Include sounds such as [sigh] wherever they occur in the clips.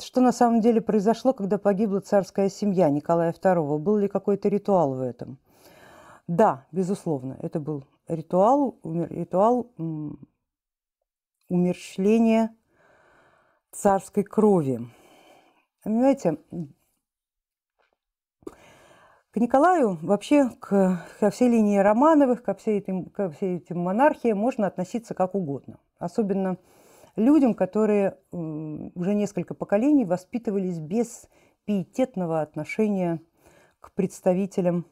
что на самом деле произошло, когда погибла царская семья Николая II? Был ли какой-то ритуал в этом? Да, безусловно, это был ритуал, ритуал умерщвления царской крови. Понимаете, к Николаю, вообще к, ко всей линии Романовых, ко всей, этим, ко всей этим монархии можно относиться как угодно. Особенно людям, которые уже несколько поколений воспитывались без пиететного отношения к представителям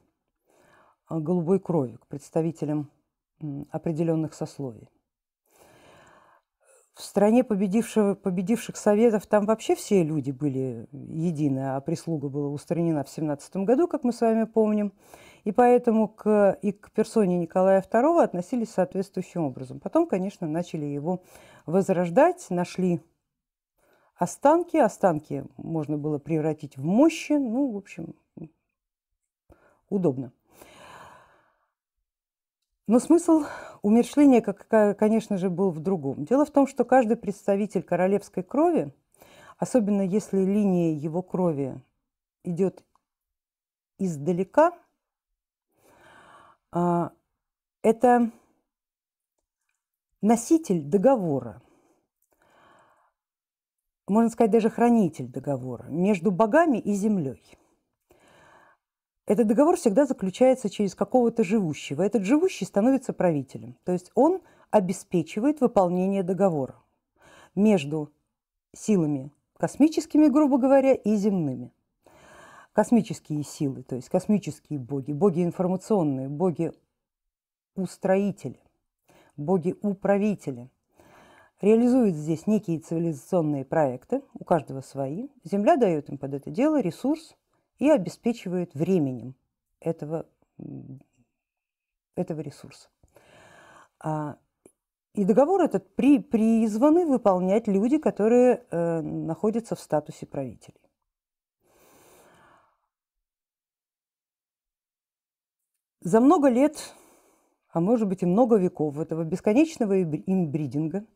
а, голубой крови, к представителям определенных сословий в стране победившего, победивших советов там вообще все люди были едины, а прислуга была устранена в 17 году, как мы с вами помним. И поэтому к, и к персоне Николая II относились соответствующим образом. Потом, конечно, начали его возрождать, нашли останки. Останки можно было превратить в мощи. Ну, в общем, удобно. Но смысл умершления, конечно же, был в другом. Дело в том, что каждый представитель королевской крови, особенно если линия его крови идет издалека, это носитель договора, можно сказать, даже хранитель договора между богами и землей. Этот договор всегда заключается через какого-то живущего. Этот живущий становится правителем. То есть он обеспечивает выполнение договора между силами космическими, грубо говоря, и земными. Космические силы, то есть космические боги, боги информационные, боги устроители, боги управители реализуют здесь некие цивилизационные проекты, у каждого свои. Земля дает им под это дело ресурс, и обеспечивает временем этого, этого ресурса. А, и договор этот при, призваны выполнять люди, которые э, находятся в статусе правителей. За много лет, а может быть и много веков этого бесконечного имбридинга,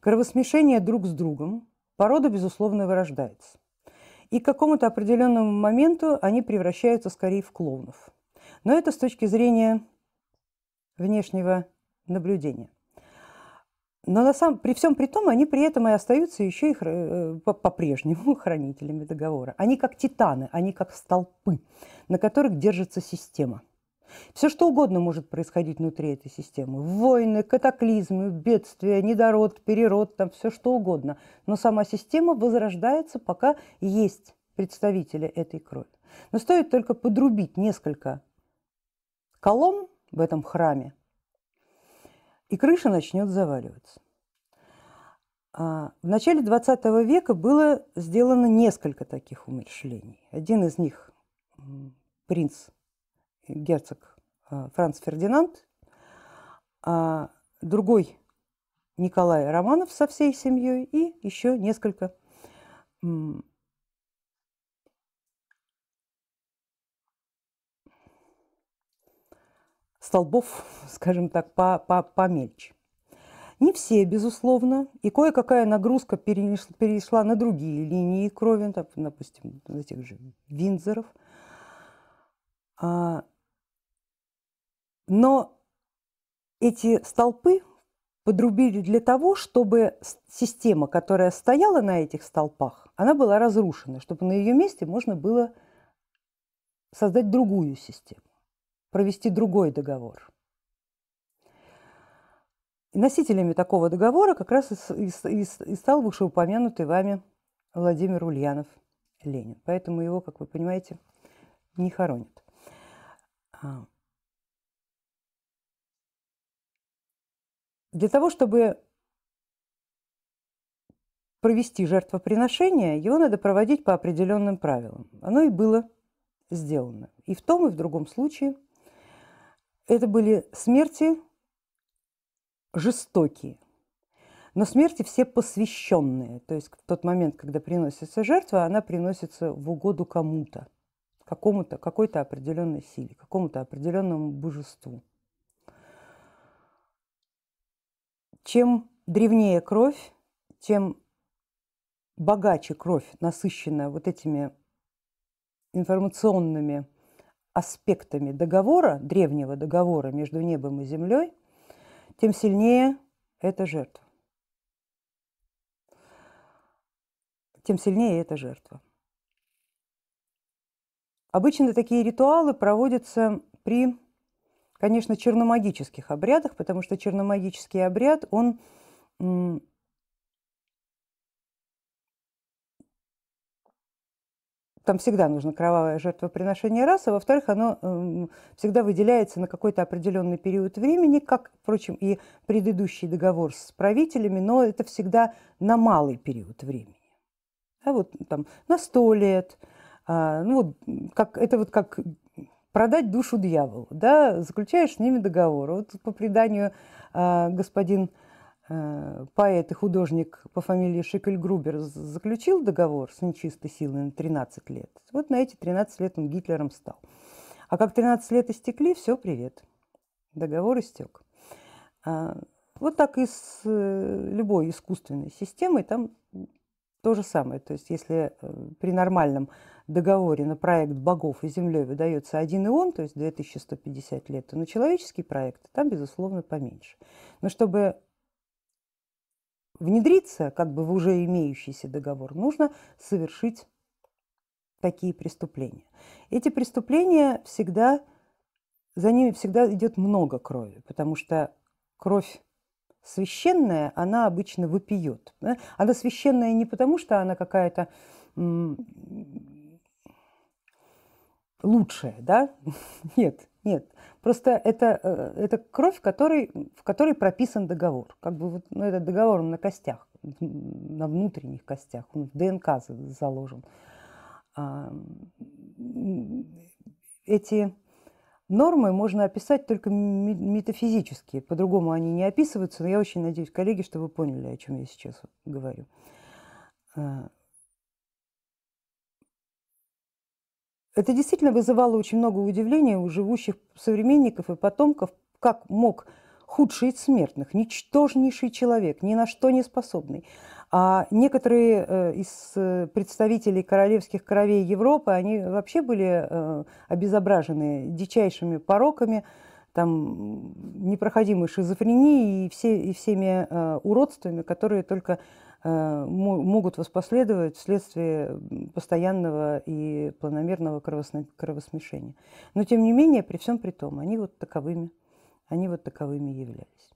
кровосмешения друг с другом, порода, безусловно, вырождается. И к какому-то определенному моменту они превращаются скорее в клоунов. Но это с точки зрения внешнего наблюдения. Но на самом, при всем при том, они при этом и остаются еще и э, по-прежнему [laughs] хранителями договора. Они как титаны, они как столпы, на которых держится система – все что угодно может происходить внутри этой системы. Войны, катаклизмы, бедствия, недород, перерод, там все что угодно. Но сама система возрождается, пока есть представители этой крови. Но стоит только подрубить несколько колонн в этом храме, и крыша начнет заваливаться. А, в начале 20 века было сделано несколько таких умершлений. Один из них принц герцог э, Франц Фердинанд, а другой Николай Романов со всей семьей и еще несколько столбов, [laughs] скажем так, по, по, помельче. Не все, безусловно, и кое-какая нагрузка перешла, перешла на другие линии крови, допустим, на тех же Винзоров. А, но эти столпы подрубили для того, чтобы система, которая стояла на этих столпах, она была разрушена, чтобы на ее месте можно было создать другую систему, провести другой договор. И носителями такого договора как раз и, и, стал вышеупомянутый вами Владимир Ульянов Ленин. Поэтому его, как вы понимаете, не хоронят. Для того, чтобы провести жертвоприношение, его надо проводить по определенным правилам. Оно и было сделано. И в том, и в другом случае это были смерти жестокие, но смерти все посвященные. То есть в тот момент, когда приносится жертва, она приносится в угоду кому-то, какому-то, какой-то определенной силе, какому-то определенному божеству. Чем древнее кровь, тем богаче кровь насыщена вот этими информационными аспектами договора, древнего договора между небом и землей, тем сильнее эта жертва. Тем сильнее эта жертва. Обычно такие ритуалы проводятся при, конечно, черномагических обрядах, потому что черномагический обряд, он там всегда нужно кровавое жертвоприношение раз, а во-вторых, оно э, всегда выделяется на какой-то определенный период времени, как, впрочем, и предыдущий договор с правителями, но это всегда на малый период времени. А вот там на сто лет, а, ну вот как, это вот как продать душу дьяволу, да, заключаешь с ними договор. Вот по преданию а, господин Э, поэт и художник по фамилии Шикель-Грубер заключил договор с нечистой силой на 13 лет. Вот на эти 13 лет он Гитлером стал. А как 13 лет истекли, все, привет. Договор истек. А, вот так и с э, любой искусственной системой там то же самое. То есть если э, при нормальном договоре на проект богов и землей выдается один ион, то есть 2150 лет, то на человеческий проект там, безусловно, поменьше. Но чтобы внедриться как бы в уже имеющийся договор, нужно совершить такие преступления. Эти преступления всегда, за ними всегда идет много крови, потому что кровь священная, она обычно выпьет. Она священная не потому, что она какая-то лучшая, да? [laughs] Нет, нет. Просто это, э, это кровь, в которой, в которой прописан договор. Как бы вот, ну, этот договор он на костях, на внутренних костях, он в ДНК заложен. Эти нормы можно описать только метафизически, по-другому они не описываются, но я очень надеюсь, коллеги, что вы поняли, о чем я сейчас говорю. А, Это действительно вызывало очень много удивления у живущих современников и потомков, как мог худший из смертных, ничтожнейший человек, ни на что не способный. А некоторые э, из э, представителей королевских кровей Европы, они вообще были э, обезображены дичайшими пороками, там, непроходимой шизофренией и, все, и всеми уродствами, которые только могут воспоследовать вследствие постоянного и планомерного кровосмешения. Но тем не менее, при всем при том, они вот таковыми, они вот таковыми являлись.